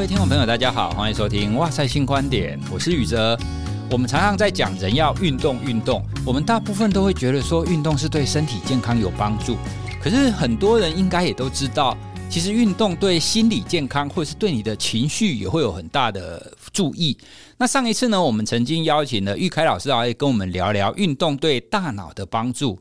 各位听众朋友，大家好，欢迎收听《哇塞新观点》，我是宇哲。我们常常在讲人要运动，运动，我们大部分都会觉得说运动是对身体健康有帮助。可是很多人应该也都知道，其实运动对心理健康或者是对你的情绪也会有很大的注意。那上一次呢，我们曾经邀请了玉凯老师来跟我们聊聊运动对大脑的帮助。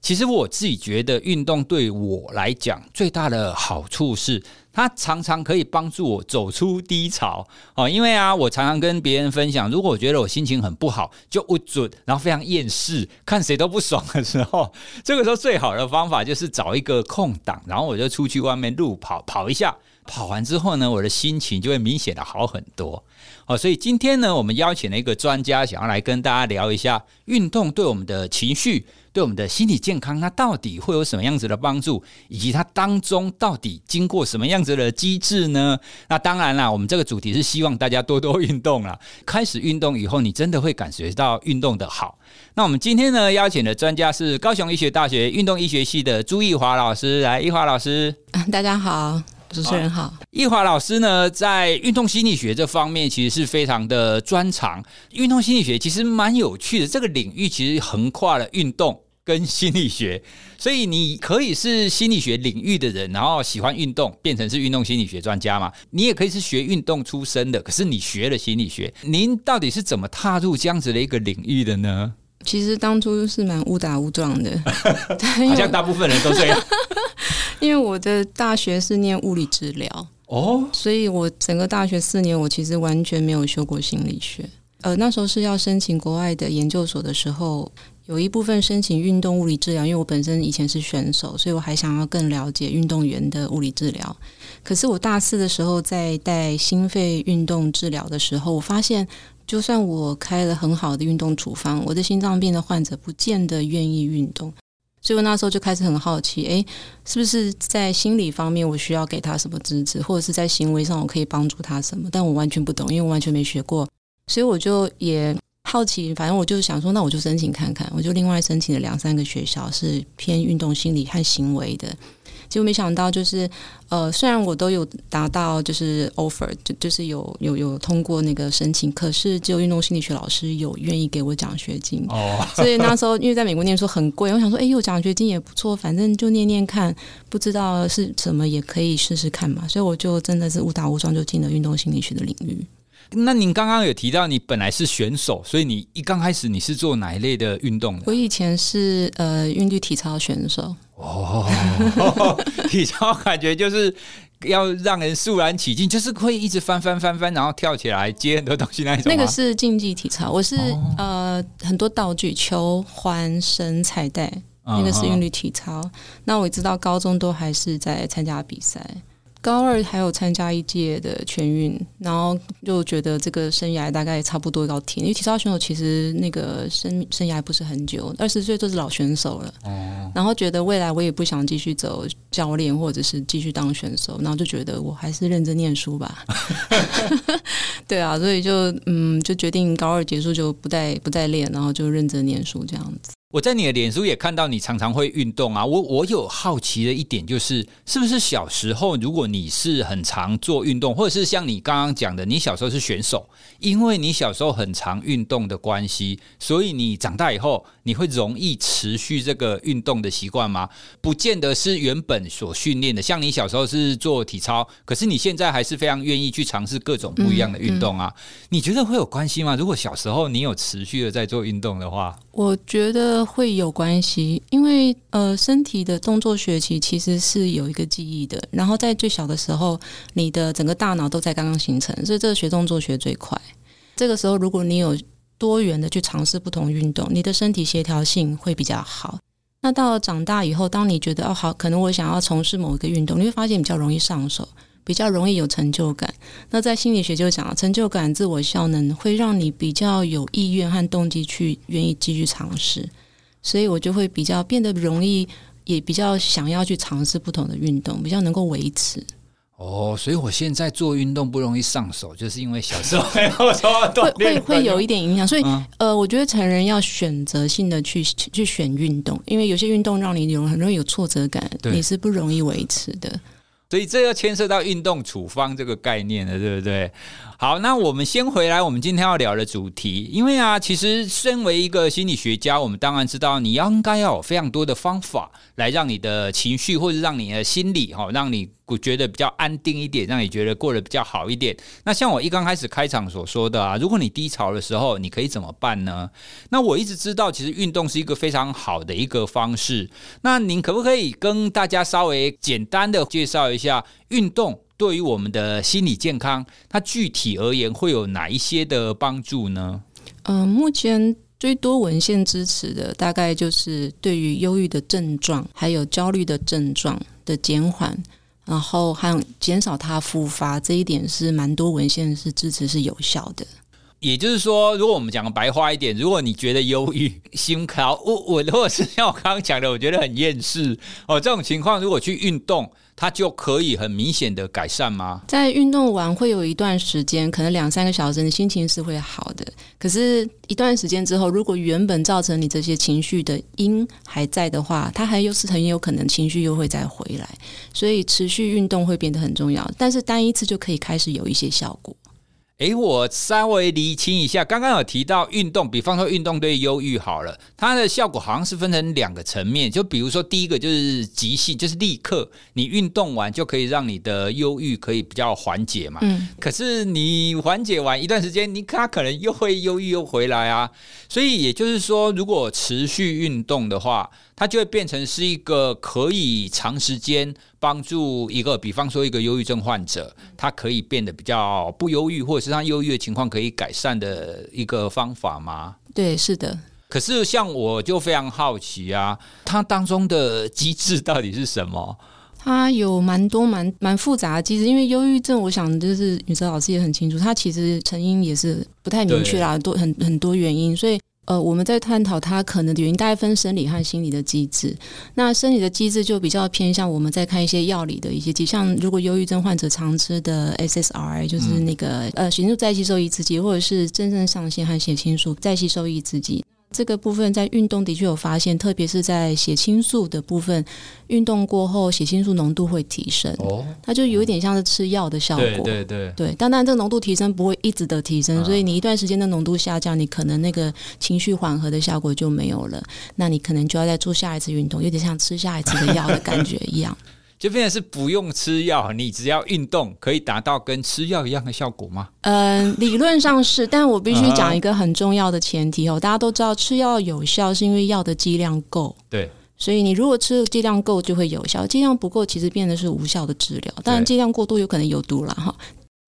其实我自己觉得，运动对我来讲最大的好处是，它常常可以帮助我走出低潮哦。因为啊，我常常跟别人分享，如果我觉得我心情很不好，就不准，然后非常厌世，看谁都不爽的时候，这个时候最好的方法就是找一个空档，然后我就出去外面路跑跑一下。跑完之后呢，我的心情就会明显的好很多。哦，所以今天呢，我们邀请了一个专家，想要来跟大家聊一下运动对我们的情绪、对我们的心理健康，它到底会有什么样子的帮助，以及它当中到底经过什么样子的机制呢？那当然啦，我们这个主题是希望大家多多运动啦。开始运动以后，你真的会感觉到运动的好。那我们今天呢，邀请的专家是高雄医学大学运动医学系的朱奕华老师。来，奕华老师，大家好。主持人好，易华老师呢，在运动心理学这方面其实是非常的专长。运动心理学其实蛮有趣的，这个领域其实横跨了运动跟心理学，所以你可以是心理学领域的人，然后喜欢运动，变成是运动心理学专家嘛。你也可以是学运动出身的，可是你学了心理学，您到底是怎么踏入这样子的一个领域的呢？其实当初是蛮误打误撞的，好像大部分人都这样。因为我的大学是念物理治疗哦，所以我整个大学四年我其实完全没有修过心理学。呃，那时候是要申请国外的研究所的时候，有一部分申请运动物理治疗，因为我本身以前是选手，所以我还想要更了解运动员的物理治疗。可是我大四的时候在带心肺运动治疗的时候，我发现。就算我开了很好的运动处方，我的心脏病的患者不见得愿意运动，所以我那时候就开始很好奇，诶，是不是在心理方面我需要给他什么支持，或者是在行为上我可以帮助他什么？但我完全不懂，因为我完全没学过，所以我就也好奇，反正我就想说，那我就申请看看，我就另外申请了两三个学校是偏运动心理和行为的。结果没想到，就是呃，虽然我都有达到就是 offer，就就是有有有通过那个申请，可是只有运动心理学老师有愿意给我奖学金。哦，所以那时候因为在美国念书很贵，我想说，哎，有奖学金也不错，反正就念念看，不知道是什么也可以试试看嘛。所以我就真的是误打误撞就进了运动心理学的领域。那您刚刚有提到你本来是选手，所以你一刚开始你是做哪一类的运动的？我以前是呃韵律体操选手。哦，体操感觉就是要让人肃然起敬，就是会一直翻翻翻翻，然后跳起来接很多东西那种。那个是竞技体操，我是、哦、呃很多道具，球、环、绳、彩带，那个是韵律体操。哦、那我知道高中都还是在参加比赛。高二还有参加一届的全运，然后就觉得这个生涯大概差不多要停，因为体操选手其实那个生生涯不是很久，二十岁就是老选手了。哦。然后觉得未来我也不想继续走教练或者是继续当选手，然后就觉得我还是认真念书吧。对啊，所以就嗯，就决定高二结束就不再不再练，然后就认真念书这样子。我在你的脸书也看到你常常会运动啊，我我有好奇的一点就是，是不是小时候如果你是很常做运动，或者是像你刚刚讲的，你小时候是选手，因为你小时候很常运动的关系，所以你长大以后你会容易持续这个运动的习惯吗？不见得是原本所训练的，像你小时候是做体操，可是你现在还是非常愿意去尝试各种不一样的运动啊，嗯嗯、你觉得会有关系吗？如果小时候你有持续的在做运动的话，我觉得。会有关系，因为呃，身体的动作学习其实是有一个记忆的。然后在最小的时候，你的整个大脑都在刚刚形成，所以这个学动作学最快。这个时候，如果你有多元的去尝试不同运动，你的身体协调性会比较好。那到长大以后，当你觉得哦好，可能我想要从事某一个运动，你会发现比较容易上手，比较容易有成就感。那在心理学就讲了，成就感、自我效能会让你比较有意愿和动机去愿意继续尝试。所以我就会比较变得容易，也比较想要去尝试不同的运动，比较能够维持。哦，所以我现在做运动不容易上手，就是因为小时候没有做锻炼，会会会有一点影响。所以、嗯、呃，我觉得成人要选择性的去去选运动，因为有些运动让你有很容易有挫折感，你是不容易维持的。所以这要牵涉到运动处方这个概念了，对不对？好，那我们先回来，我们今天要聊的主题，因为啊，其实身为一个心理学家，我们当然知道你应该要有非常多的方法来让你的情绪或者让你的心理哈，让你觉得比较安定一点，让你觉得过得比较好一点。那像我一刚开始开场所说的啊，如果你低潮的时候，你可以怎么办呢？那我一直知道，其实运动是一个非常好的一个方式。那您可不可以跟大家稍微简单的介绍一下运动？对于我们的心理健康，它具体而言会有哪一些的帮助呢？嗯、目前最多文献支持的，大概就是对于忧郁的症状，还有焦虑的症状的减缓，然后还有减少它复发，这一点是蛮多文献是支持是有效的。也就是说，如果我们讲的白话一点，如果你觉得忧郁、心考，我我如果是像我刚刚讲的，我觉得很厌世哦，这种情况如果去运动，它就可以很明显的改善吗？在运动完会有一段时间，可能两三个小时，你心情是会好的。可是，一段时间之后，如果原本造成你这些情绪的因还在的话，它还又是很有可能情绪又会再回来。所以，持续运动会变得很重要。但是，单一次就可以开始有一些效果。诶，我稍微厘清一下，刚刚有提到运动，比方说运动对忧郁好了，它的效果好像是分成两个层面。就比如说第一个就是即兴，就是立刻你运动完就可以让你的忧郁可以比较缓解嘛。嗯。可是你缓解完一段时间，你它可能又会忧郁又回来啊。所以也就是说，如果持续运动的话，它就会变成是一个可以长时间帮助一个，比方说一个忧郁症患者，他可以变得比较不忧郁，或者是他忧郁的情况可以改善的一个方法吗？对，是的。可是像我就非常好奇啊，它当中的机制到底是什么？它有蛮多蛮蛮复杂的机制，因为忧郁症，我想就是宇哲老师也很清楚，它其实成因也是不太明确啦，多很很多原因，所以。呃，我们在探讨它可能的原因，大概分生理和心理的机制。那生理的机制就比较偏向我们在看一些药理的一些机，像如果忧郁症患者常吃的 SSRI，就是那个、嗯、呃血清素再吸收抑制剂，或者是真正上腺和血清素再吸收抑制剂。这个部分在运动的确有发现，特别是在血清素的部分，运动过后血清素浓度会提升。哦，它就有一点像是吃药的效果。对对对，对。当然，这个浓度提升不会一直的提升，啊，所以你一段时间的浓度下降，你可能那个情绪缓和的效果就没有了。那你可能就要再做下一次运动，有点像吃下一次的药的感觉一样。就变成是不用吃药，你只要运动可以达到跟吃药一样的效果吗？嗯、呃，理论上是，但我必须讲一个很重要的前提哦。大家都知道吃药有效是因为药的剂量够，对，所以你如果吃的剂量够就会有效，剂量不够其实变得是无效的治疗。当然剂量过多有可能有毒了哈。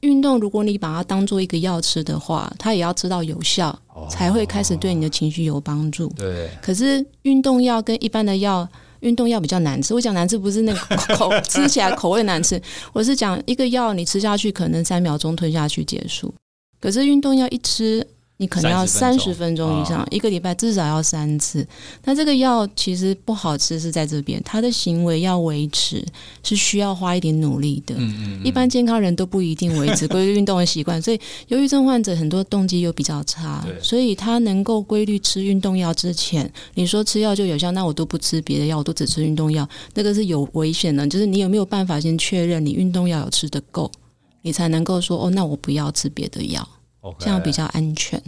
运动如果你把它当做一个药吃的话，它也要知道有效才会开始对你的情绪有帮助。对，可是运动药跟一般的药。运动药比较难吃，我讲难吃不是那个 口吃起来口味难吃，我是讲一个药你吃下去可能三秒钟吞下去结束，可是运动药一吃。你可能要三十分钟以上，哦，一个礼拜至少要三次。那这个药其实不好吃，是在这边，他的行为要维持是需要花一点努力的。嗯嗯嗯，一般健康人都不一定维持 规律运动的习惯，所以忧郁症患者很多动机又比较差，所以他能够规律吃运动药之前，你说吃药就有效，那我都不吃别的药，我都只吃运动药，那个是有危险的。就是你有没有办法先确认你运动药有吃得够，你才能够说哦，那我不要吃别的药。这样比较安全。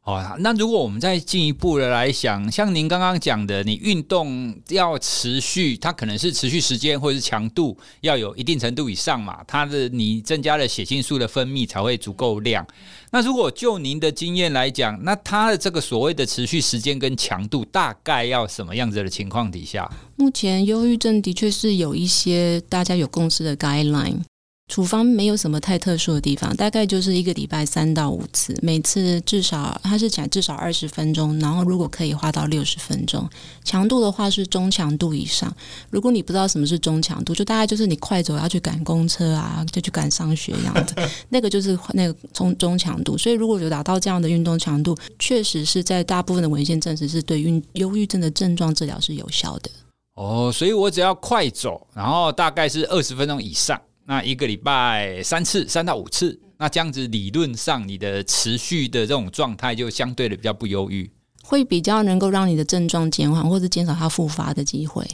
好，那如果我们再进一步的来想，像您刚刚讲的，你运动要持续，它可能是持续时间或者是强度要有一定程度以上嘛，它的你增加了血清素的分泌才会足够量。那如果就您的经验来讲，那它的这个所谓的持续时间跟强度大概要什么样子的情况底下？目前忧郁症的确是有一些大家有共识的 guideline。处方没有什么太特殊的地方，大概就是一个礼拜三到五次，每次至少它是讲至少二十分钟，然后如果可以花到六十分钟。强度的话是中强度以上。如果你不知道什么是中强度，就大概就是你快走要去赶公车啊，就去赶上学一样的，那个就是那个中中强度。所以如果有达到这样的运动强度，确实是在大部分的文献证实是对运忧郁症的症状治疗是有效的。哦，所以我只要快走，然后大概是二十分钟以上。那一个礼拜三次，三到五次，那这样子理论上你的持续的这种状态就相对的比较不忧郁，会比较能够让你的症状减缓或者减少它复发的机会。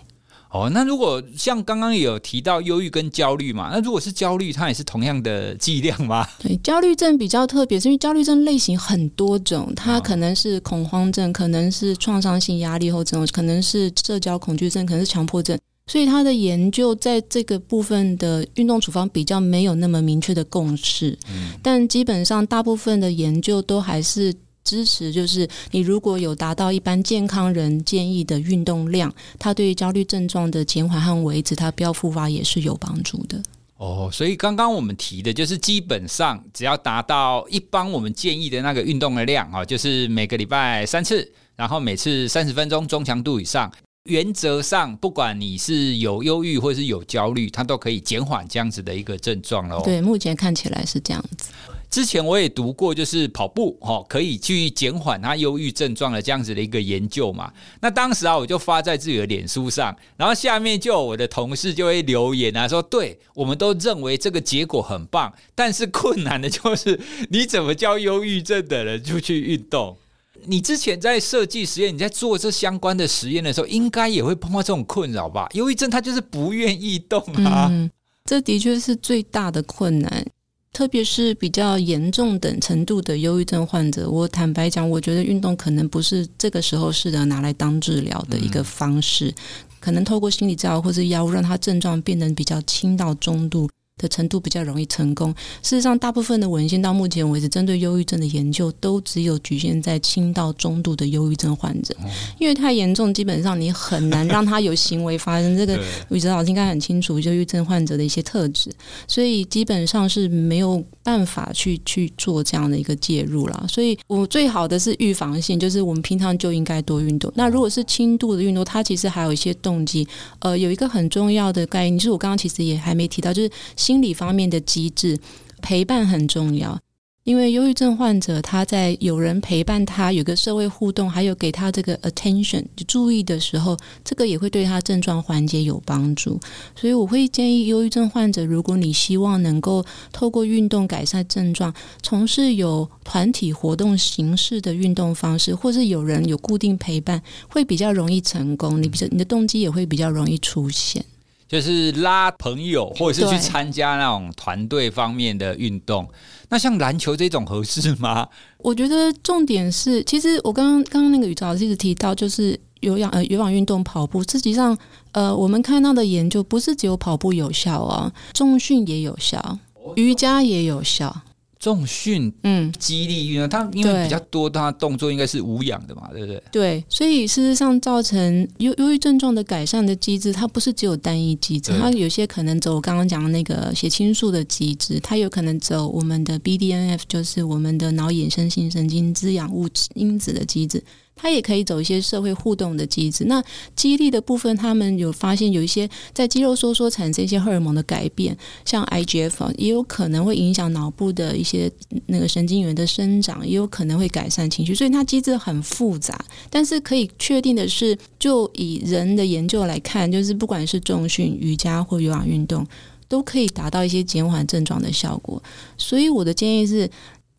哦，那如果像刚刚有提到忧郁跟焦虑嘛，那如果是焦虑，它也是同样的剂量吗？对，焦虑症比较特别，是因为焦虑症类型很多种，它可能是恐慌症，可能是创伤性压力后症，可能是社交恐惧症，可能是强迫症，所以他的研究在这个部分的运动处方比较没有那么明确的共识，嗯，但基本上大部分的研究都还是。支持就是你如果有达到一般健康人建议的运动量，它对于焦虑症状的减缓和维持，它不要复发也是有帮助的。哦，所以刚刚我们提的就是基本上只要达到一般我们建议的那个运动的量啊，就是每个礼拜三次，然后每次三十分钟，中强度以上，原则上不管你是有忧郁或是有焦虑，它都可以减缓这样子的一个症状喽。对，目前看起来是这样子。之前我也读过，就是跑步哈可以去减缓他忧郁症状的这样子的一个研究嘛。那当时啊，我就发在自己的脸书上，然后下面就有我的同事就会留言啊，说对，我们都认为这个结果很棒，但是困难的就是你怎么教忧郁症的人出去运动？你之前在设计实验，你在做这相关的实验的时候，应该也会碰到这种困扰吧？忧郁症他就是不愿意动啊，嗯，这的确是最大的困难。特别是比较严重等程度的忧郁症患者，我坦白讲，我觉得运动可能不是这个时候适合拿来当治疗的一个方式，可能透过心理治疗或是药物，让他症状变得比较轻到中度。的程度比较容易成功。事实上，大部分的文献到目前为止，针对忧郁症的研究都只有局限在轻到中度的忧郁症患者，因为太严重，基本上你很难让他有行为发生。这个宇哲老师应该很清楚忧郁症患者的一些特质，所以基本上是没有办法去去做这样的一个介入了。所以我最好的是预防性，就是我们平常就应该多运动。那如果是轻度的运动，它其实还有一些动机。呃，有一个很重要的概念，就是我刚刚其实也还没提到，就是心理方面的机制，陪伴很重要。因为忧郁症患者他在有人陪伴他，有个社会互动，还有给他这个 attention 注意的时候，这个也会对他症状缓解有帮助。所以我会建议忧郁症患者，如果你希望能够透过运动改善症状，从事有团体活动形式的运动方式，或是有人有固定陪伴，会比较容易成功。你比较你的动机也会比较容易出现。就是拉朋友，或者是去参加那种团队方面的运动。那像篮球这种合适吗？我觉得重点是，其实我刚刚刚刚那个宇哲老师一直提到，就是有氧呃有氧运动跑步，实际上呃我们看到的研究不是只有跑步有效啊，重训也有效，瑜伽也有效。重训，嗯，肌力运动，它因为比较多，它动作应该是无氧的嘛，对不对？对，所以事实上造成忧忧郁症状的改善的机制，它不是只有单一机制，它有些可能走我刚刚讲的那个血清素的机制，它有可能走我们的 BDNF，就是我们的脑衍生性神经滋养物质因子的机制。它也可以走一些社会互动的机制。那激励的部分，他们有发现有一些在肌肉收缩产生一些荷尔蒙的改变，像 IGF 也有可能会影响脑部的一些那个神经元的生长，也有可能会改善情绪。所以它机制很复杂，但是可以确定的是，就以人的研究来看，就是不管是重训、瑜伽或有氧运动，都可以达到一些减缓症状的效果。所以我的建议是。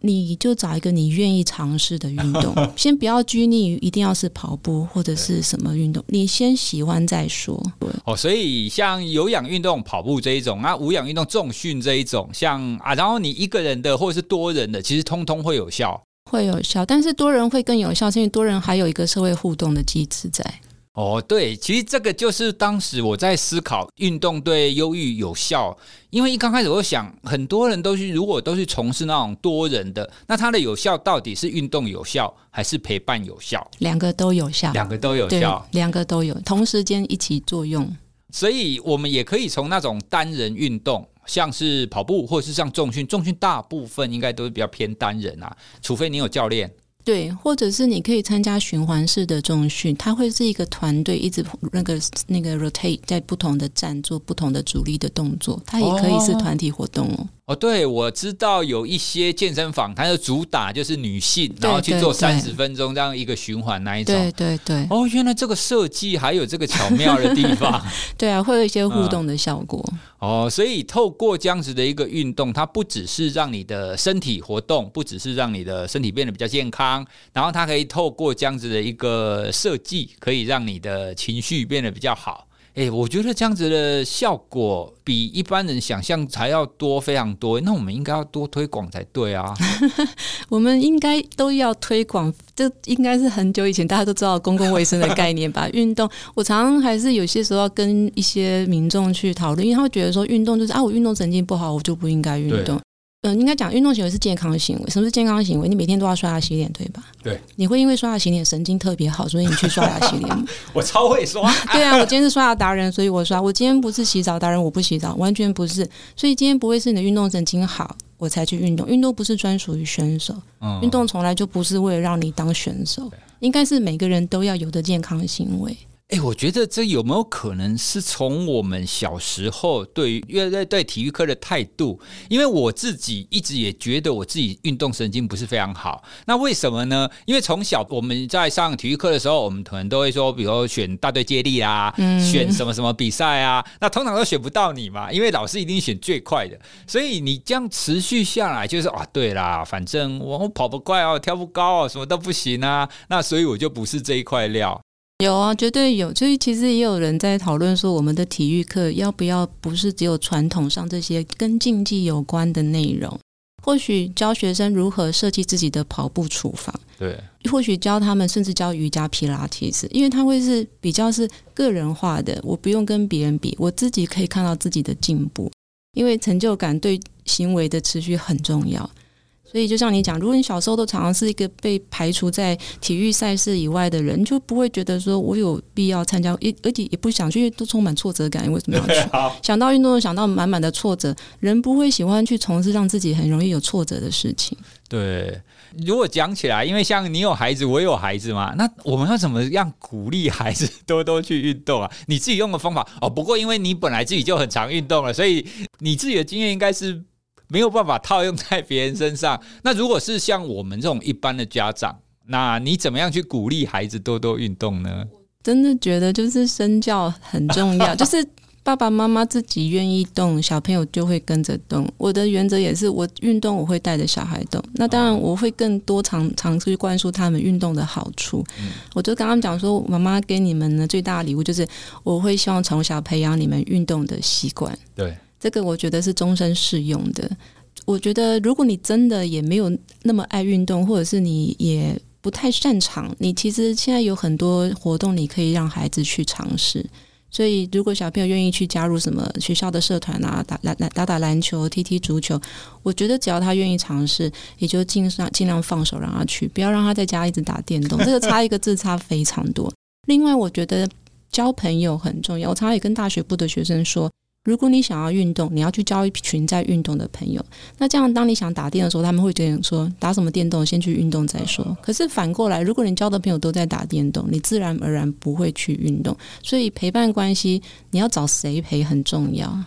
你就找一个你愿意尝试的运动，先不要拘泥于一定要是跑步或者是什么运动，你先喜欢再说。哦，所以像有氧运动跑步这一种，啊无氧运动重训这一种，像啊，然后你一个人的或者是多人的，其实通通会有效，会有效，但是多人会更有效，因为多人还有一个社会互动的机制在。哦，对，其实这个就是当时我在思考运动对忧郁有效，因为一刚开始我想，很多人都是如果都是从事那种多人的，那它的有效到底是运动有效还是陪伴有效？两个都有效，两个都有效，两个都有，同时间一起作用。所以我们也可以从那种单人运动，像是跑步或者是像重训，重训大部分应该都是比较偏单人啊，除非你有教练。对，或者是你可以参加循环式的重训，它会是一个团队一直那个那个 rotate 在不同的站做不同的主力的动作，它也可以是团体活动哦。哦，对，我知道有一些健身房，它的主打就是女性，然后去做三十分钟这样一个循环那一种。对对对。哦，原来这个设计还有这个巧妙的地方。对啊，会有一些互动的效果。嗯。哦，所以透过这样子的一个运动，它不只是让你的身体活动，不只是让你的身体变得比较健康，然后它可以透过这样子的一个设计，可以让你的情绪变得比较好。哎，我觉得这样子的效果比一般人想象还要多非常多。那我们应该要多推广才对啊！我们应该都要推广，这应该是很久以前大家都知道公共卫生的概念吧？运动，我常常还是有些时候要跟一些民众去讨论，因为他会觉得说运动就是啊，我运动神经不好，我就不应该运动。嗯、呃，应该讲运动行为是健康的行为。什么是健康的行为？你每天都要刷牙洗脸，对吧？对。你会因为刷牙洗脸神经特别好，所以你去刷牙洗脸。我超会刷。对啊，我今天是刷牙达人，所以我刷。我今天不是洗澡达人，我不洗澡，完全不是。所以今天不会是你的运动神经好，我才去运动。运动不是专属于选手，嗯、运动从来就不是为了让你当选手，应该是每个人都要有的健康行为。哎，我觉得这有没有可能是从我们小时候对于因为对体育课的态度？因为我自己一直也觉得我自己运动神经不是非常好。那为什么呢？因为从小我们在上体育课的时候，我们可能都会说，比如选大队接力啊，嗯、选什么什么比赛啊，那通常都选不到你嘛，因为老师一定选最快的。所以你这样持续下来，就是啊，对啦，反正我我跑不快哦，跳不高哦，什么都不行啊。那所以我就不是这一块料。有啊，绝对有。所以其实也有人在讨论说，我们的体育课要不要不是只有传统上这些跟竞技有关的内容？或许教学生如何设计自己的跑步处方，对，或许教他们甚至教瑜伽、皮拉提斯，因为它会是比较是个人化的，我不用跟别人比，我自己可以看到自己的进步，因为成就感对行为的持续很重要。所以，就像你讲，如果你小时候都常常是一个被排除在体育赛事以外的人，你就不会觉得说我有必要参加，而且也不想去，都充满挫折感。为什么要去？想到运动，想到满满的挫折，人不会喜欢去从事让自己很容易有挫折的事情。对，如果讲起来，因为像你有孩子，我也有孩子嘛，那我们要怎么样鼓励孩子多多去运动啊？你自己用的方法哦。不过，因为你本来自己就很常运动了，所以你自己的经验应该是。没有办法套用在别人身上。那如果是像我们这种一般的家长，那你怎么样去鼓励孩子多多运动呢？真的觉得就是身教很重要，就是爸爸妈妈自己愿意动，小朋友就会跟着动。我的原则也是，我运动我会带着小孩动。那当然我会更多尝尝试去灌输他们运动的好处。嗯、我就跟他们讲说，妈妈给你们的最大的礼物就是，我会希望从小培养你们运动的习惯。对。这个我觉得是终身适用的。我觉得，如果你真的也没有那么爱运动，或者是你也不太擅长，你其实现在有很多活动，你可以让孩子去尝试。所以，如果小朋友愿意去加入什么学校的社团啊，打篮打打篮球、踢踢足球，我觉得只要他愿意尝试，也就尽上尽量放手让他去，不要让他在家一直打电动。这个差一个字差非常多。另外，我觉得交朋友很重要。我常常也跟大学部的学生说。如果你想要运动，你要去交一群在运动的朋友。那这样，当你想打电的时候，他们会觉得说：打什么电动？先去运动再说。可是反过来，如果你交的朋友都在打电动，你自然而然不会去运动。所以陪伴关系，你要找谁陪很重要。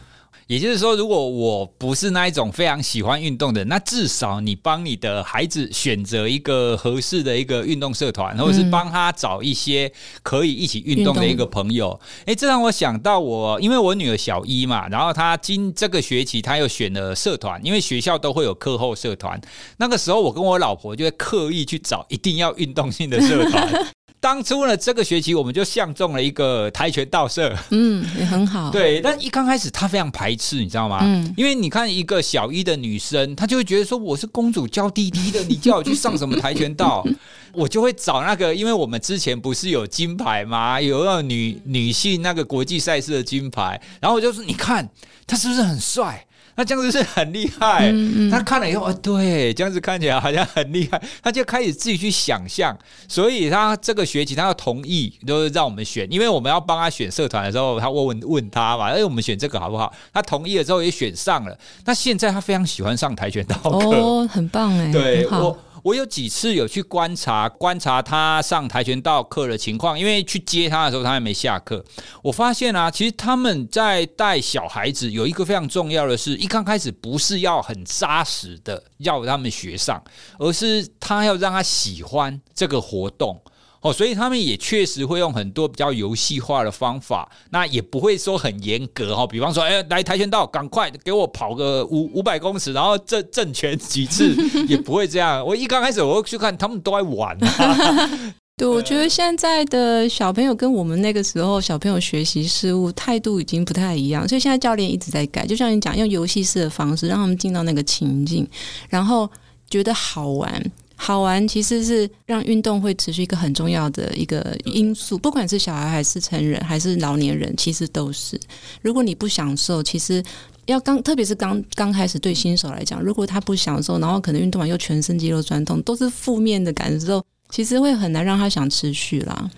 也就是说，如果我不是那一种非常喜欢运动的，那至少你帮你的孩子选择一个合适的一个运动社团，或者是帮他找一些可以一起运动的一个朋友。哎、嗯，这让我想到我，因为我女儿小一嘛，然后她今这个学期她又选了社团，因为学校都会有课后社团。那个时候，我跟我老婆就会刻意去找一定要运动性的社团。当初呢，这个学期我们就相中了一个跆拳道社，嗯，也很好。对，但一刚开始他非常排斥，你知道吗？嗯，因为你看一个小一的女生，她就会觉得说，我是公主娇滴滴的，你叫我去上什么跆拳道？我就会找那个，因为我们之前不是有金牌吗？有那个女女性那个国际赛事的金牌，然后我就说，你看他是不是很帅？那这样子是很厉害，嗯嗯，他看了以后，啊，对，这样子看起来好像很厉害，他就开始自己去想象，所以他这个学期他要同意，就是让我们选，因为我们要帮他选社团的时候，他问问问他嘛，哎，我们选这个好不好？他同意了之后也选上了，那现在他非常喜欢上跆拳道课，哦，很棒哎，对我。我有几次有去观察观察他上跆拳道课的情况，因为去接他的时候他还没下课。我发现啊，其实他们在带小孩子有一个非常重要的是，一刚开始不是要很扎实的要他们学上，而是他要让他喜欢这个活动。哦，所以他们也确实会用很多比较游戏化的方法，那也不会说很严格哈。比方说，哎，来跆拳道，赶快给我跑个五五百公尺，然后正正拳几次，也不会这样。我一刚开始我去看，他们都在玩啊。对，我觉得现在的小朋友跟我们那个时候小朋友学习事物态度已经不太一样，所以现在教练一直在改。就像你讲，用游戏式的方式让他们进到那个情境，然后觉得好玩。好玩其实是让运动会持续一个很重要的一个因素，不管是小孩还是成人还是老年人，其实都是。如果你不享受，其实要刚，特别是刚刚开始对新手来讲，如果他不享受，然后可能运动完又全身肌肉酸痛，都是负面的感受。其实会很难让他想持续啦。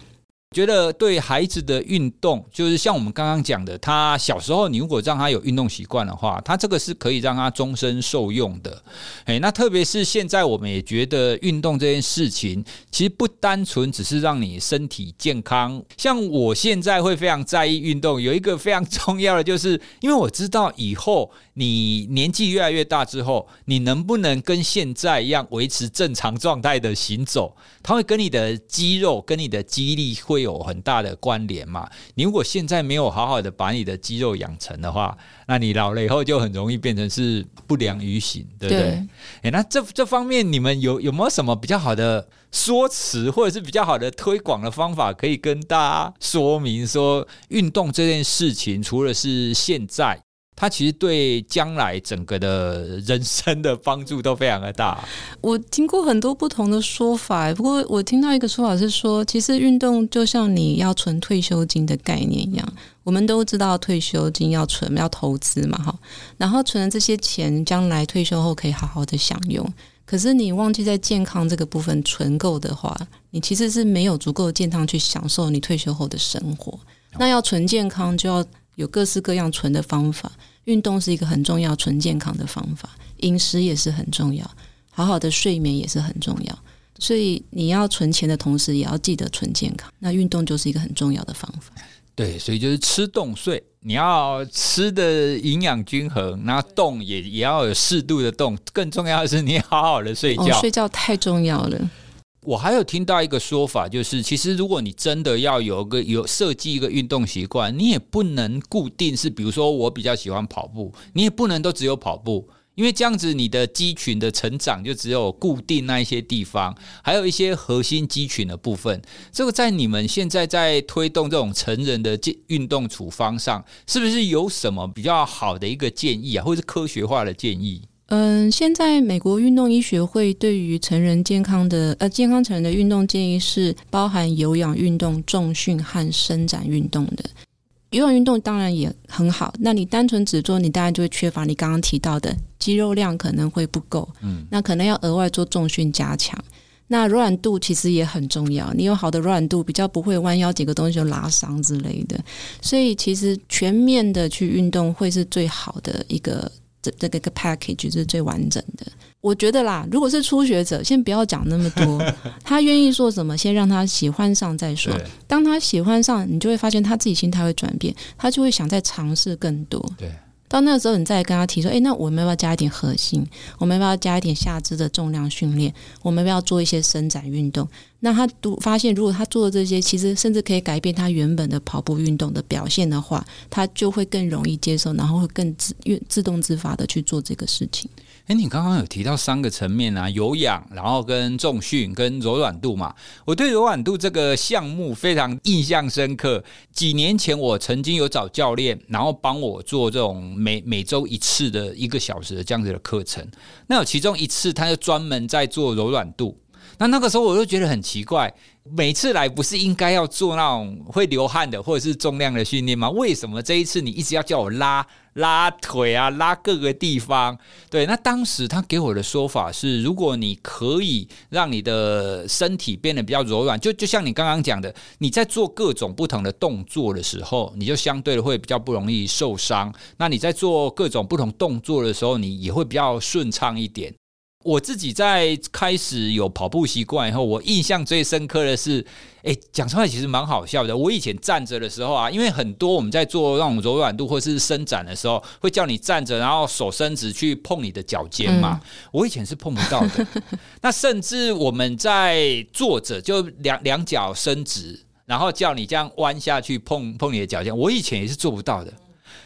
觉得对孩子的运动，就是像我们刚刚讲的，他小时候你如果让他有运动习惯的话，他这个是可以让他终身受用的。诶，那特别是现在，我们也觉得运动这件事情，其实不单纯只是让你身体健康。像我现在会非常在意运动，有一个非常重要的，就是因为我知道以后你年纪越来越大之后，你能不能跟现在一样维持正常状态的行走，它会跟你的肌肉、跟你的肌力会。会有很大的关联嘛？你如果现在没有好好的把你的肌肉养成的话，那你老了以后就很容易变成是不良于行，对不对？哎对，那这这方面你们有有没有什么比较好的说辞，或者是比较好的推广的方法，可以跟大家说明说，运动这件事情，除了是现在。它其实对将来整个的人生的帮助都非常的大。我听过很多不同的说法，不过我听到一个说法是说，其实运动就像你要存退休金的概念一样。我们都知道退休金要存，要投资嘛，哈。然后存了这些钱，将来退休后可以好好的享用。可是你忘记在健康这个部分存够的话，你其实是没有足够的健康去享受你退休后的生活。那要存健康，就要有各式各样存的方法。运动是一个很重要、纯健康的方法，饮食也是很重要，好好的睡眠也是很重要。所以你要存钱的同时，也要记得存健康。那运动就是一个很重要的方法。对，所以就是吃动睡，你要吃的营养均衡，那动也也要有适度的动。更重要的是，你好好的睡觉。哦，睡觉太重要了。我还有听到一个说法，就是其实如果你真的要有个有设计一个运动习惯，你也不能固定是，比如说我比较喜欢跑步，你也不能都只有跑步，因为这样子你的肌群的成长就只有固定那一些地方，还有一些核心肌群的部分。这个在你们现在在推动这种成人的运动处方上，是不是有什么比较好的一个建议啊，或者是科学化的建议？嗯，现在美国运动医学会对于成人健康的呃健康成人的运动建议是包含有氧运动、重训和伸展运动的。有氧运动当然也很好，那你单纯只做，你当然就会缺乏你刚刚提到的肌肉量可能会不够，嗯，那可能要额外做重训加强。那柔软度其实也很重要，你有好的柔软度，比较不会弯腰几个东西就拉伤之类的。所以其实全面的去运动会是最好的一个。这这个个 package 是最完整的，我觉得啦。如果是初学者，先不要讲那么多，他愿意做什么，先让他喜欢上再说。当他喜欢上，你就会发现他自己心态会转变，他就会想再尝试更多。对。到那个时候，你再跟他提说：“哎，那我们要不要加一点核心？我们要不要加一点下肢的重量训练？我们要不要做一些伸展运动？”那他都发现，如果他做的这些，其实甚至可以改变他原本的跑步运动的表现的话，他就会更容易接受，然后会更自、自动自发的去做这个事情。哎，你刚刚有提到三个层面啊，有氧，然后跟重训，跟柔软度嘛。我对柔软度这个项目非常印象深刻。几年前我曾经有找教练，然后帮我做这种每每周一次的一个小时的这样子的课程。那有其中一次，他就专门在做柔软度。那那个时候我就觉得很奇怪。每次来不是应该要做那种会流汗的或者是重量的训练吗？为什么这一次你一直要叫我拉拉腿啊，拉各个地方？对，那当时他给我的说法是，如果你可以让你的身体变得比较柔软，就就像你刚刚讲的，你在做各种不同的动作的时候，你就相对的会比较不容易受伤。那你在做各种不同动作的时候，你也会比较顺畅一点。我自己在开始有跑步习惯以后，我印象最深刻的是，哎，讲出来其实蛮好笑的。我以前站着的时候啊，因为很多我们在做那种柔软度或是伸展的时候，会叫你站着，然后手伸直去碰你的脚尖嘛。嗯、我以前是碰不到的。那甚至我们在坐着，就两两脚伸直，然后叫你这样弯下去碰碰你的脚尖，我以前也是做不到的。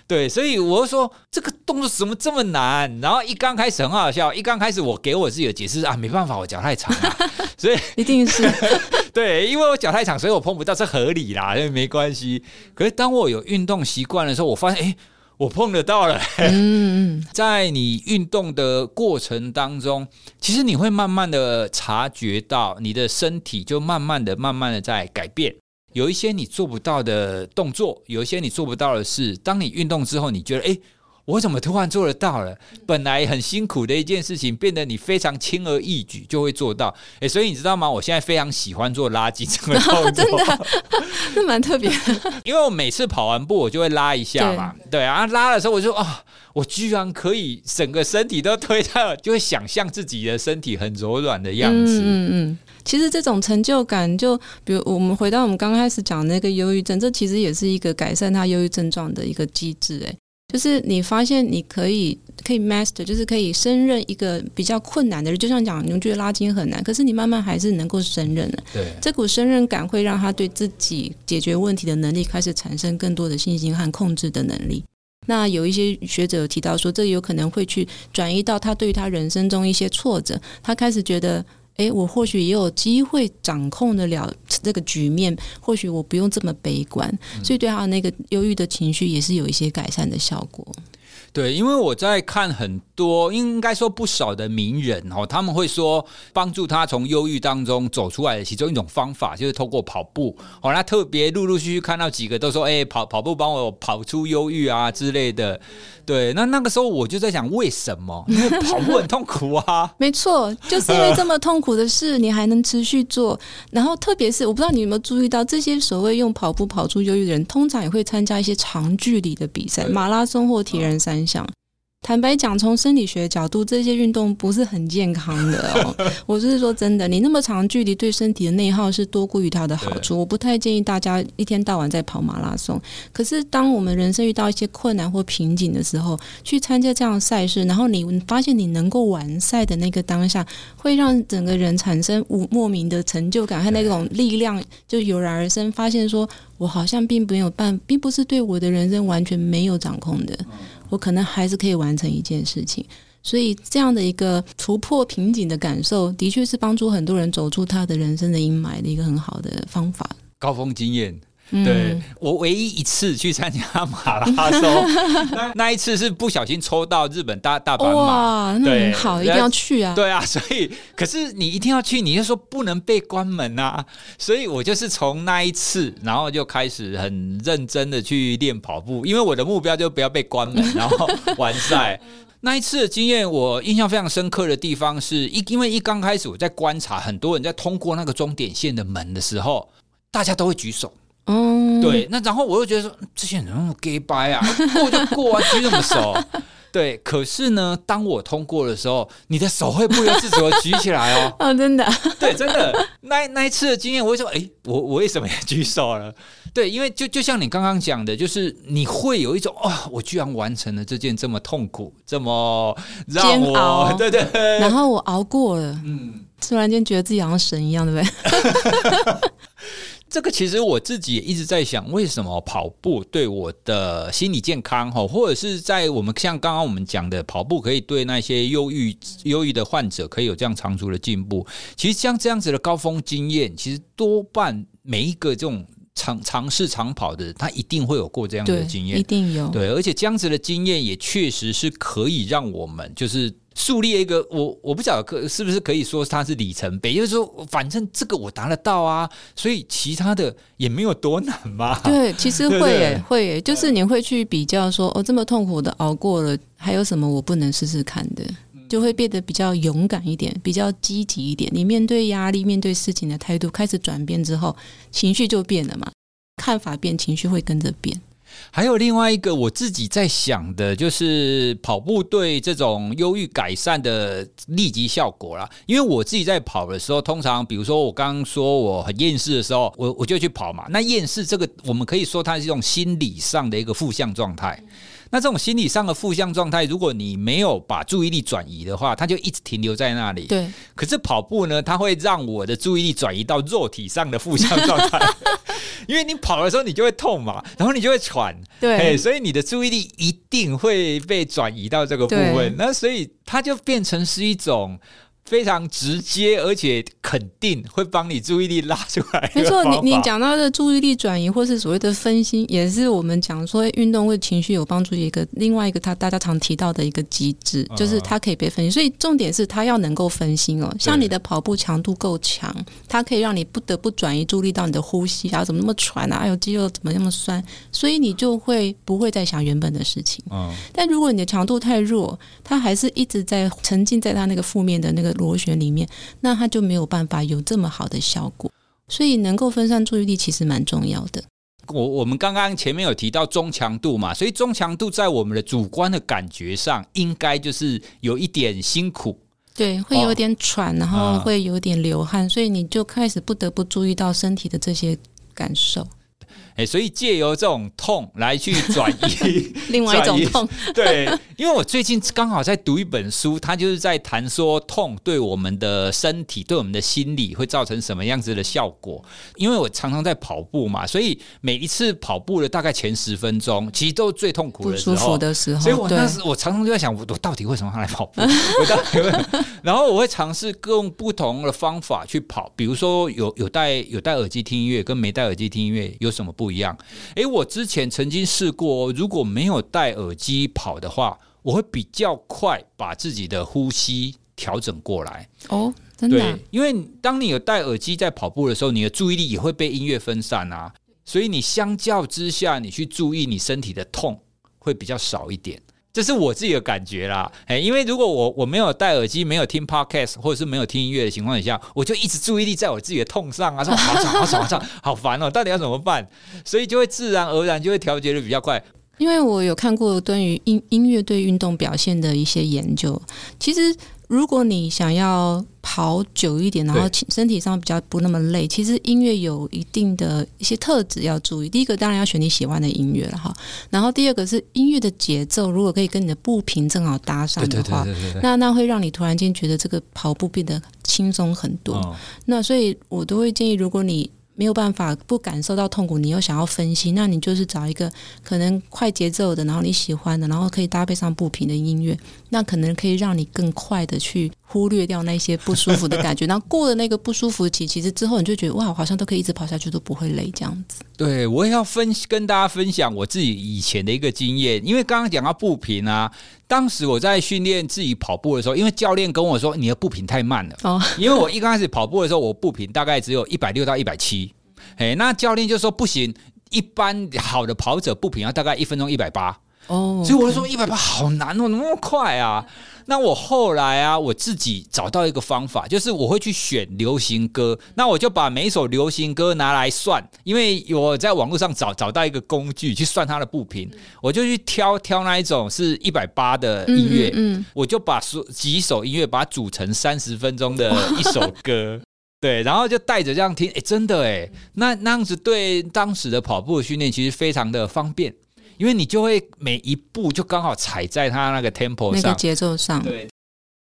对，所以我就说这个动作怎么这么难？然后一刚开始很好笑，一刚开始我给我自己的解释啊，没办法，我脚太长了，所以一定是 对，因为我脚太长，所以我碰不到，这合理啦，因为没关系。可是当我有运动习惯的时候，我发现，哎，我碰得到了。嗯嗯，在你运动的过程当中，其实你会慢慢的察觉到，你的身体就慢慢的、慢慢的在改变。有一些你做不到的动作，有一些你做不到的事，当你运动之后，你觉得，哎。我怎么突然做得到了？本来很辛苦的一件事情，变得你非常轻而易举就会做到。哎，所以你知道吗？我现在非常喜欢做拉筋这个 动作，哦、真的，这蛮特别的。因为我每次跑完步，我就会拉一下嘛。对，对啊，拉的时候我就啊、哦，我居然可以整个身体都推到，就会想象自己的身体很柔软的样子。嗯嗯嗯。其实这种成就感，就比如我们回到我们刚开始讲那个忧郁症，这其实也是一个改善他忧郁症状的一个机制。哎。就是你发现你可以可以 master，就是可以胜任一个比较困难的人，就像讲你们觉得拉筋很难，可是你慢慢还是能够胜任的。对，这股胜任感会让他对自己解决问题的能力开始产生更多的信心和控制的能力。那有一些学者有提到说，这有可能会去转移到他对于他人生中一些挫折，他开始觉得。哎，我或许也有机会掌控得了这个局面，或许我不用这么悲观，所以对他的那个忧郁的情绪也是有一些改善的效果。对，因为我在看很多，应该说不少的名人哦，他们会说帮助他从忧郁当中走出来的其中一种方法，就是透过跑步。哦，那特别陆陆续续看到几个都说，哎，跑跑步帮我跑出忧郁啊之类的。对，那那个时候我就在想，为什么？因为跑步很痛苦啊。没错，就是因为这么痛苦的事，你还能持续做。然后，特别是我不知道你有没有注意到，这些所谓用跑步跑出忧郁的人，通常也会参加一些长距离的比赛，马拉松或铁人三项。坦白讲，从生理学角度，这些运动不是很健康的哦。我是说真的，你那么长距离对身体的内耗是多过于它的好处。我不太建议大家一天到晚在跑马拉松。可是，当我们人生遇到一些困难或瓶颈的时候，去参加这样的赛事，然后你发现你能够完赛的那个当下，会让整个人产生无莫名的成就感和那种力量，就油然而生。发现说我好像并没有办，并不是对我的人生完全没有掌控的。我可能还是可以完成一件事情，所以这样的一个突破瓶颈的感受，的确是帮助很多人走出他的人生的阴霾的一个很好的方法。高峰经验。对，我唯一一次去参加马拉松，那那一次是不小心抽到日本大大阪马，哇，那很好，一定要去啊！对 啊，所以可是你一定要去，你就说不能被关门啊！所以我就是从那一次，然后就开始很认真的去练跑步，因为我的目标就不要被关门，然后完赛。那一次的经验，我印象非常深刻的地方是一，因为一刚开始我在观察很多人在通过那个终点线的门的时候，大家都会举手。嗯，对，那然后我又觉得说，这些人那么假掰啊，过就过啊，举那么手，对。可是呢，当我通过的时候，你的手会不由自主的举起来哦。哦，真的，对，真的。那那一次的经验，我会说，哎，我我为什么要举手了？对，因为就就像你刚刚讲的，就是你会有一种，哦，我居然完成了这件这么痛苦、这么煎熬，对对。然后我熬过了，嗯，突然间觉得自己好像神一样，对不对？这个其实我自己也一直在想，为什么跑步对我的心理健康，哈，或者是在我们像刚刚我们讲的，跑步可以对那些忧郁、忧郁的患者可以有这样长足的进步。其实像这样子的高峰经验，其实多半每一个这种尝尝试长跑的人，他一定会有过这样的经验，一定有。对，而且这样子的经验也确实是可以让我们就是。树立一个我我不晓得可是不是可以说它是里程碑，就是说反正这个我达得到啊，所以其他的也没有多难嘛。对，其实会耶会耶，就是你会去比较说哦，这么痛苦的熬过了，还有什么我不能试试看的，就会变得比较勇敢一点，比较积极一点。你面对压力、面对事情的态度开始转变之后，情绪就变了嘛，看法变，情绪会跟着变。还有另外一个我自己在想的，就是跑步对这种忧郁改善的立即效果啦。因为我自己在跑的时候，通常比如说我刚刚说我很厌世的时候，我我就去跑嘛。那厌世这个，我们可以说它是一种心理上的一个负向状态。那这种心理上的负向状态，如果你没有把注意力转移的话，它就一直停留在那里。对。可是跑步呢，它会让我的注意力转移到肉体上的负向状态。因为你跑的时候你就会痛嘛，然后你就会喘，对，所以你的注意力一定会被转移到这个部分，那所以它就变成是一种非常直接，而且肯定会帮你注意力拉出来。没错，你你讲到的注意力转移，或是所谓的分心，也是我们讲说运动为情绪有帮助一个另外一个他大家常提到的一个机制，就是它可以被分心。所以重点是它要能够分心哦。像你的跑步强度够强，它可以让你不得不转移注意力到你的呼吸啊，怎么那么喘啊？哎呦肌肉怎么那么酸？所以你就会不会再想原本的事情。嗯。但如果你的强度太弱，它还是一直在沉浸在它那个负面的那个。螺旋里面，那它就没有办法有这么好的效果。所以能够分散注意力其实蛮重要的。我我们刚刚前面有提到中强度嘛，所以中强度在我们的主观的感觉上，应该就是有一点辛苦，对，会有点喘，然后会有点流汗，所以你就开始不得不注意到身体的这些感受。哎，所以借由这种痛来去转移 另外一种痛，对，因为我最近刚好在读一本书，它就是在谈说痛对我们的身体、对我们的心理会造成什么样子的效果。因为我常常在跑步嘛，所以每一次跑步的大概前十分钟，其实都是最痛苦的时候。不舒服的时候，所以我当时我常常就在想，我我到底为什么要来跑步？我到底为 然后我会尝试各种不同的方法去跑，比如说有有戴有戴耳机听音乐，跟没戴耳机听音乐有什么不不一样，诶，我之前曾经试过，如果没有戴耳机跑的话，我会比较快把自己的呼吸调整过来。哦，真的啊？对，因为当你有戴耳机在跑步的时候，你的注意力也会被音乐分散啊，所以你相较之下，你去注意你身体的痛会比较少一点。这是我自己的感觉啦，哎，因为如果我我没有戴耳机，没有听 podcast，或者是没有听音乐的情况下，我就一直注意力在我自己的痛上啊，说 好吵好吵好吵，好烦哦，到底要怎么办？所以就会自然而然就会调节的比较快。因为我有看过关于音音乐对运动表现的一些研究，其实。如果你想要跑久一点，然后身体上比较不那么累，其实音乐有一定的一些特质要注意。第一个当然要选你喜欢的音乐了哈，然后第二个是音乐的节奏，如果可以跟你的步频正好搭上的话，那那会让你突然间觉得这个跑步变得轻松很多。哦。那所以我都会建议，如果你没有办法不感受到痛苦，你又想要分析，那你就是找一个可能快节奏的，然后你喜欢的，然后可以搭配上不平的音乐，那可能可以让你更快的去忽略掉那些不舒服的感觉。然后过了那个不舒服期，其实之后你就觉得哇，我好像都可以一直跑下去，都不会累这样子。对，我也要分跟大家分享我自己以前的一个经验，因为刚刚讲到步频啊，当时我在训练自己跑步的时候，因为教练跟我说你的步频太慢了哦，因为我一刚开始跑步的时候，我步频大概只有一百六到一百七，哎，那教练就说不行，一般好的跑者步频要大概一分钟一百八哦，所以我就说一百八好难哦，那么快啊。那我后来啊，我自己找到一个方法，就是我会去选流行歌，那我就把每一首流行歌拿来算，因为我在网络上找找到一个工具去算它的步频，我就去挑挑那一种是一百八的音乐，嗯，嗯，我就把所几首音乐把它组成三十分钟的一首歌，对，然后就带着这样听，哎，真的哎，那那样子对当时的跑步训练其实非常的方便。因为你就会每一步就刚好踩在他那个 tempo 上，那个节奏上。对，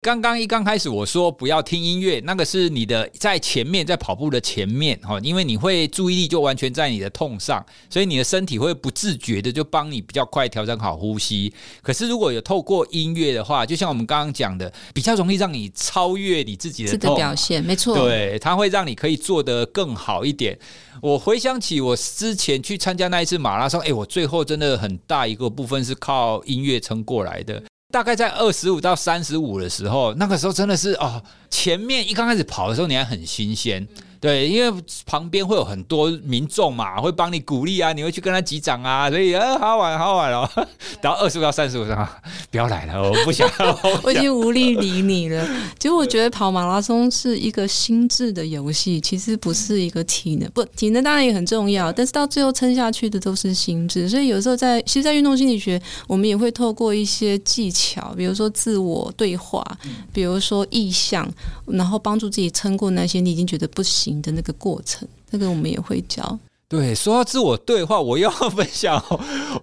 刚刚一刚开始我说不要听音乐，那个是你的在前面，在跑步的前面哈，因为你会注意力就完全在你的痛上，所以你的身体会不自觉的就帮你比较快调整好呼吸。可是如果有透过音乐的话，就像我们刚刚讲的，比较容易让你超越你自己的痛，的表现，没错，对，它会让你可以做得更好一点。我回想起我之前去参加那一次马拉松，哎，我最后真的很大一个部分是靠音乐撑过来的。大概在二十五到三十五的时候，那个时候真的是哦，前面一刚开始跑的时候你还很新鲜。对，因为旁边会有很多民众嘛，会帮你鼓励啊，你会去跟他击掌啊，所以呃，好玩，好玩哦。然后二十五到三十五上，不要来了，我不想，我不想我已经无力理你了。其实我觉得跑马拉松是一个心智的游戏，其实不是一个体能。不，体能当然也很重要，但是到最后撑下去的都是心智。所以有时候在，其实，在运动心理学，我们也会透过一些技巧，比如说自我对话，比如说意象，然后帮助自己撑过那些你已经觉得不行。的那个过程，那个我们也会教。对，说到自我对话，我又要分享。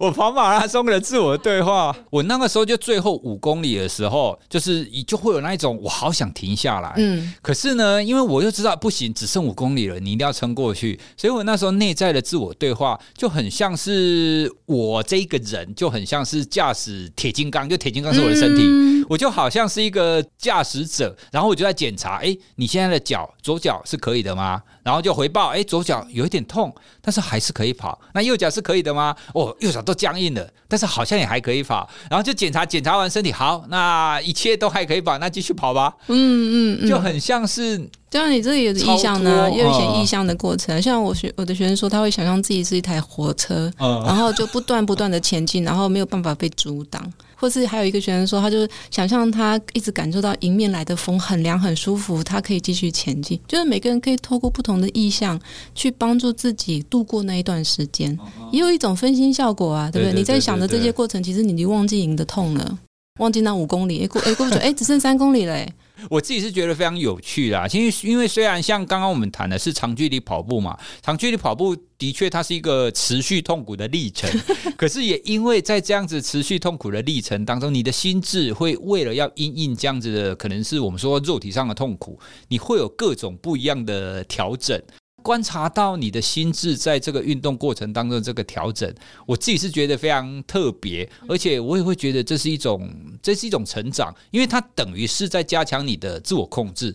我跑马拉松的自我对话，我那个时候就最后五公里的时候，就是就会有那一种我好想停下来，嗯，可是呢，因为我就知道不行，只剩五公里了，你一定要撑过去，所以我那时候内在的自我对话就很像是我这一个人，就很像是驾驶铁金刚，就铁金刚是我的身体，嗯、我就好像是一个驾驶者，然后我就在检查，哎，你现在的脚左脚是可以的吗？然后就回报，哎，左脚有一点痛，但是还是可以跑。那右脚是可以的吗？哦，右脚都僵硬了，但是好像也还可以跑。然后就检查，检查完身体好，那一切都还可以跑，那继续跑吧。嗯嗯，嗯就很像是。就像你这里有意向呢，也有一些意向的过程。像我学我的学生说，他会想象自己是一台火车，然后就不断不断的前进，然后没有办法被阻挡。或是还有一个学生说，他就想象他一直感受到迎面来的风很凉很舒服，他可以继续前进。就是每个人可以透过不同的意向去帮助自己度过那一段时间，也有一种分心效果啊，对不对？你在想着这些过程，其实你就忘记你的痛了，忘记那五公里，哎过哎过不久，哎只剩三公里了，哎。我自己是觉得非常有趣啦，因为因为虽然像刚刚我们谈的是长距离跑步嘛，长距离跑步的确它是一个持续痛苦的历程，可是也因为在这样子持续痛苦的历程当中，你的心智会为了要因应这样子的，可能是我们说肉体上的痛苦，你会有各种不一样的调整。观察到你的心智在这个运动过程当中这个调整，我自己是觉得非常特别，而且我也会觉得这是一种，这是一种成长，因为它等于是在加强你的自我控制，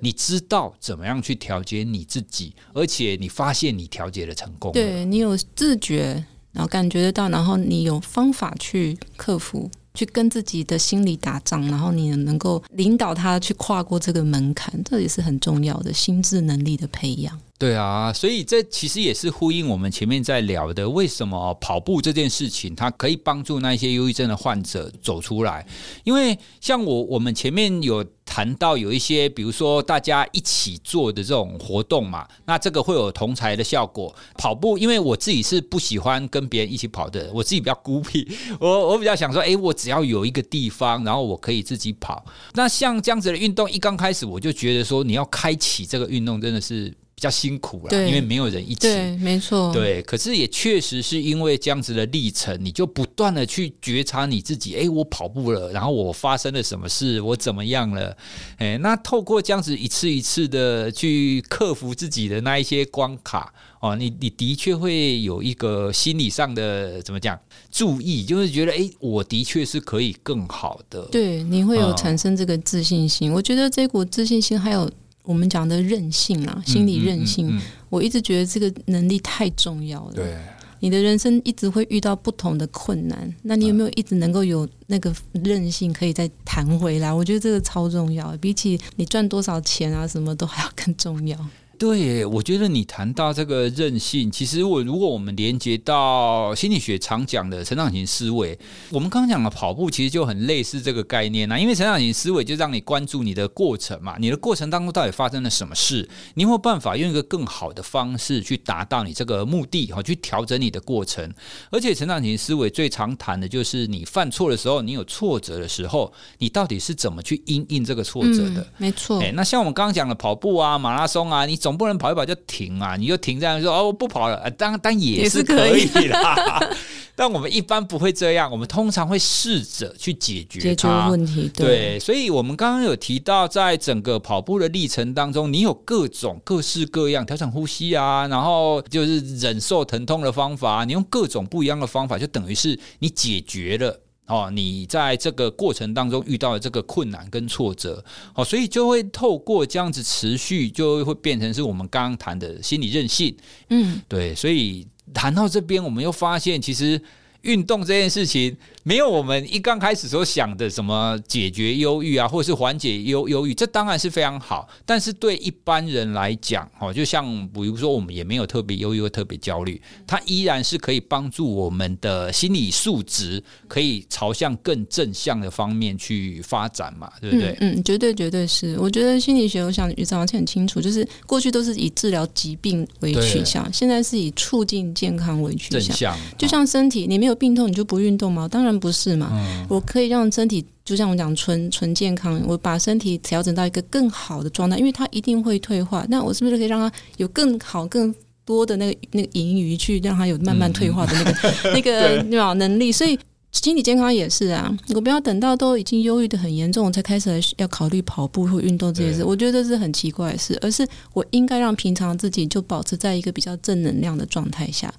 你知道怎么样去调节你自己，而且你发现你调节的成功，对，你有自觉，然后感觉得到，然后你有方法去克服。去跟自己的心理打仗，然后你能够领导他去跨过这个门槛，这也是很重要的心智能力的培养。对啊，所以这其实也是呼应我们前面在聊的，为什么跑步这件事情，它可以帮助那些忧郁症的患者走出来。因为像我，我们前面有谈到有一些，比如说大家一起做的这种活动嘛，那这个会有同侪的效果。跑步，因为我自己是不喜欢跟别人一起跑的，我自己比较孤僻，我我比较想说，哎，我只要有一个地方，然后我可以自己跑。那像这样子的运动，一刚开始我就觉得说，你要开启这个运动，真的是。比较辛苦了，因为没有人一起。对，没错。对，可是也确实是因为这样子的历程，你就不断的去觉察你自己。哎，我跑步了，然后我发生了什么事，我怎么样了？哎，那透过这样子一次一次的去克服自己的那一些关卡哦，你你的确会有一个心理上的怎么讲注意，就是觉得哎，我的确是可以更好的。对，你会有产生这个自信心。嗯，我觉得这股自信心还有。我们讲的韧性啊，心理韧性，嗯嗯嗯嗯、我一直觉得这个能力太重要了。对，你的人生一直会遇到不同的困难，那你有没有一直能够有那个韧性，可以再弹回来？我觉得这个超重要，比起你赚多少钱啊，什么都还要更重要。对，我觉得你谈到这个韧性，其实我如果我们连接到心理学常讲的成长型思维，我们刚刚讲的跑步其实就很类似这个概念呐、啊。因为成长型思维就让你关注你的过程嘛，你的过程当中到底发生了什么事，你有没有办法用一个更好的方式去达到你这个目的哈，去调整你的过程。而且成长型思维最常谈的就是你犯错的时候，你有挫折的时候，你到底是怎么去因应这个挫折的？嗯、没错。哎，那像我们刚刚讲的跑步啊、马拉松啊，你总不能跑一跑就停啊！你就停这样说哦，我不跑了。当当也是可以啦，但我们一般不会这样。我们通常会试着去解决解决问题。对，对，所以我们刚刚有提到，在整个跑步的历程当中，你有各种各式各样调整呼吸啊，然后就是忍受疼痛的方法，你用各种不一样的方法，就等于是你解决了。哦，你在这个过程当中遇到的这个困难跟挫折，哦，所以就会透过这样子持续，就会变成是我们刚刚谈的心理韧性。嗯，对，所以谈到这边，我们又发现其实。运动这件事情没有我们一刚开始所想的什么解决忧郁啊，或者是缓解忧忧郁，这当然是非常好。但是对一般人来讲，哦，就像比如说我们也没有特别忧郁或特别焦虑，它依然是可以帮助我们的心理素质可以朝向更正向的方面去发展嘛，对不对？嗯，嗯，绝对绝对是。我觉得心理学，我想宇章很清楚，就是过去都是以治疗疾病为取向，现在是以促进健康为取向。正向，就像身体，你没有。病痛你就不运动吗？当然不是嘛！嗯、我可以让身体，就像我讲纯纯健康，我把身体调整到一个更好的状态，因为它一定会退化。那我是不是可以让它有更好、更多的那个那个盈余去让它有慢慢退化的那个、嗯、那个对吧能力，所以心理健康也是啊。我不要等到都已经忧郁的很严重，我才开始来要考虑跑步或运动这件事。我觉得这是很奇怪的事，而是我应该让平常自己就保持在一个比较正能量的状态下。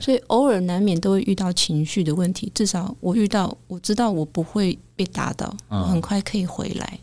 所以偶尔难免都会遇到情绪的问题，至少我遇到，我知道我不会被打倒，我很快可以回来。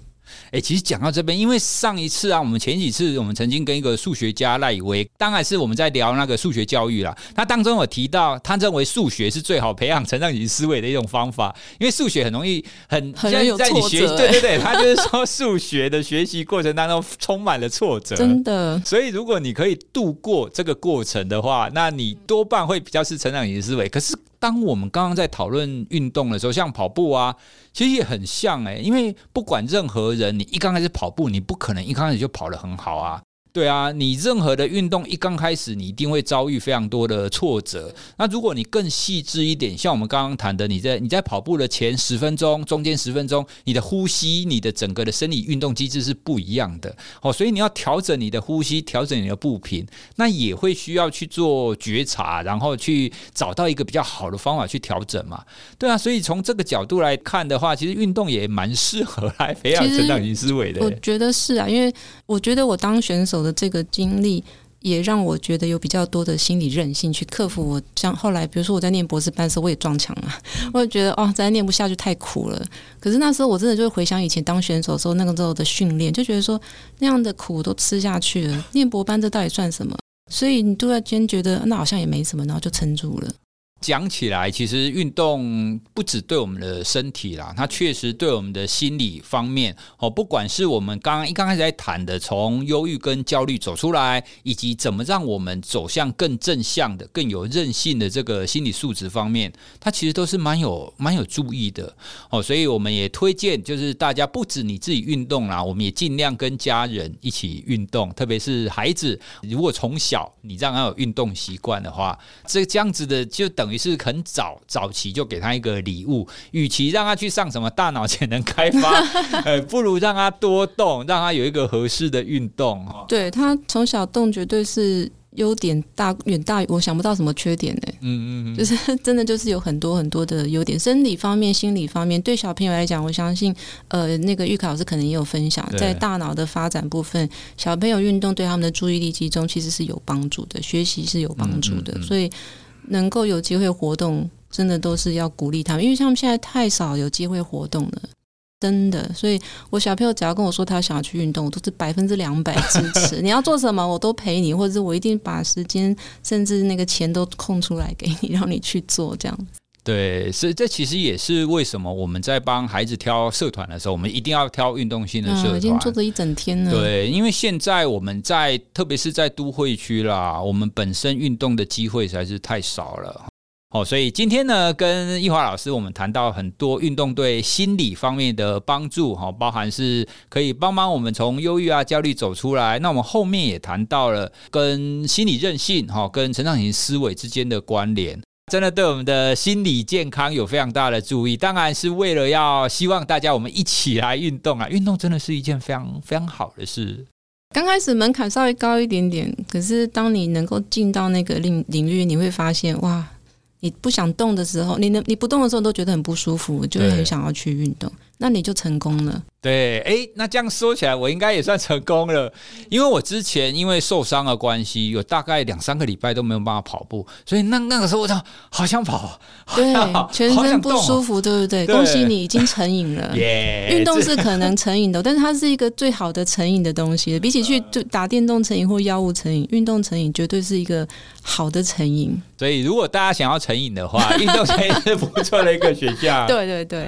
哎、欸，其实讲到这边，因为上一次啊，我们前几次我们曾经跟一个数学家赖以为，当然是我们在聊那个数学教育啦。他当中有提到，他认为数学是最好培养成长型思维的一种方法，因为数学很容易很很。在你学对对对，他就是说数学的学习过程当中充满了挫折，真的。所以如果你可以度过这个过程的话，那你多半会比较是成长型思维。可是。当我们刚刚在讨论运动的时候，像跑步啊，其实也很像哎，因为不管任何人，你一刚开始跑步，你不可能一刚开始就跑得很好啊。对啊，你任何的运动一刚开始，你一定会遭遇非常多的挫折。那如果你更细致一点，像我们刚刚谈的，你在你在跑步的前十分钟、中间十分钟，你的呼吸、你的整个的生理运动机制是不一样的哦，所以你要调整你的呼吸，调整你的步频，那也会需要去做觉察，然后去找到一个比较好的方法去调整嘛。对啊，所以从这个角度来看的话，其实运动也蛮适合来培养成长型思维的。我觉得是啊，因为我觉得我当选手的这个经历也让我觉得有比较多的心理韧性去克服我。像后来，比如说我在念博士班的时候，我也撞墙了。我也觉得哦，再念不下去太苦了。可是那时候我真的就会回想以前当选手的时候那个时候的训练，就觉得说那样的苦都吃下去了，念博班这到底算什么？所以你突然间觉得那好像也没什么，然后就撑住了。讲起来，其实运动不止对我们的身体啦，它确实对我们的心理方面哦，不管是我们刚刚一刚开始在谈的，从忧郁跟焦虑走出来，以及怎么让我们走向更正向的、更有韧性的这个心理素质方面，它其实都是蛮有蛮有注意的哦。所以我们也推荐，就是大家不止你自己运动啦，我们也尽量跟家人一起运动，特别是孩子，如果从小你让他有运动习惯的话，这这样子的就等。于是很早早期就给他一个礼物，与其让他去上什么大脑潜能开发，呃，不如让他多动，让他有一个合适的运动哈。对，他从小动绝对是优点大远大于我想不到什么缺点呢。嗯嗯，就是真的就是有很多很多的优点，生理方面、心理方面，对小朋友来讲，我相信呃，那个玉凯老师可能也有分享，在大脑的发展部分，小朋友运动对他们的注意力集中其实是有帮助的，学习是有帮助的，嗯嗯嗯，所以。能够有机会活动，真的都是要鼓励他们，因为他们现在太少有机会活动了，真的。所以我小朋友只要跟我说他想要去运动，我都是百分之两百支持。你要做什么，我都陪你，或者是我一定把时间甚至那个钱都空出来给你，让你去做这样子。对，所以这其实也是为什么我们在帮孩子挑社团的时候，我们一定要挑运动性的社团。嗯，已经做了一整天了。对，因为现在我们在，特别是在都会区啦，我们本身运动的机会实在是太少了。哦，所以今天呢，跟易华老师我们谈到很多运动对心理方面的帮助，哈，包含是可以帮忙我们从忧郁啊、焦虑走出来。那我们后面也谈到了跟心理韧性，哈，跟成长型思维之间的关联。真的对我们的心理健康有非常大的注意，当然是为了要希望大家我们一起来运动啊！运动真的是一件非常非常好的事。刚开始门槛稍微高一点点，可是当你能够进到那个领领域，你会发现哇，你不想动的时候，你能你不动的时候都觉得很不舒服，就会很想要去运动，那你就成功了。对，哎，那这样说起来，我应该也算成功了，因为我之前因为受伤的关系，有大概两三个礼拜都没有办法跑步，所以那那个时候我就好想跑，对，全身不舒服，对不对？对，恭喜你已经成瘾了。Yeah, 运动是可能成瘾的，但是它是一个最好的成瘾的东西，比起去就打电动成瘾或药物成瘾，运动成瘾绝对是一个好的成瘾。所以如果大家想要成瘾的话，运动成瘾是不错的一个选项。对 对对。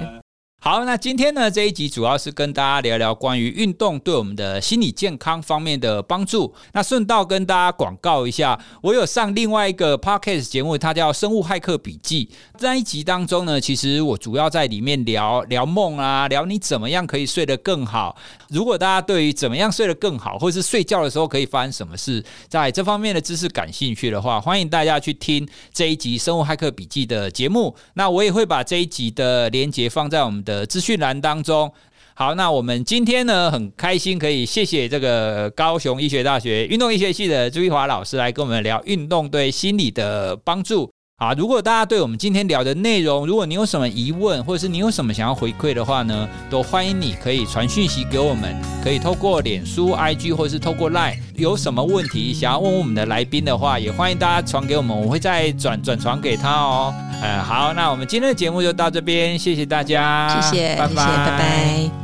好，那今天呢，这一集主要是跟大家聊聊关于运动对我们的心理健康方面的帮助。那顺道跟大家广告一下，我有上另外一个 podcast 节目，它叫《生物骇客笔记》。这一集当中呢，其实我主要在里面聊聊梦啊，聊你怎么样可以睡得更好。如果大家对于怎么样睡得更好，或是睡觉的时候可以发生什么事，在这方面的知识感兴趣的话，欢迎大家去听这一集《生物骇客笔记》的节目。那我也会把这一集的连接放在我们的。呃，资讯栏当中，好，那我们今天呢，很开心可以谢谢这个高雄医学大学运动医学系的朱一华老师来跟我们聊运动对心理的帮助。啊，如果大家对我们今天聊的内容，如果你有什么疑问，或者是你有什么想要回馈的话呢，都欢迎你可以传讯息给我们，可以透过脸书、IG 或者是透过 Line，有什么问题想要问我们的来宾的话，也欢迎大家传给我们，我会再转转传给他哦。呃，好，那我们今天的节目就到这边，谢谢大家，谢谢，拜拜，谢谢，拜拜。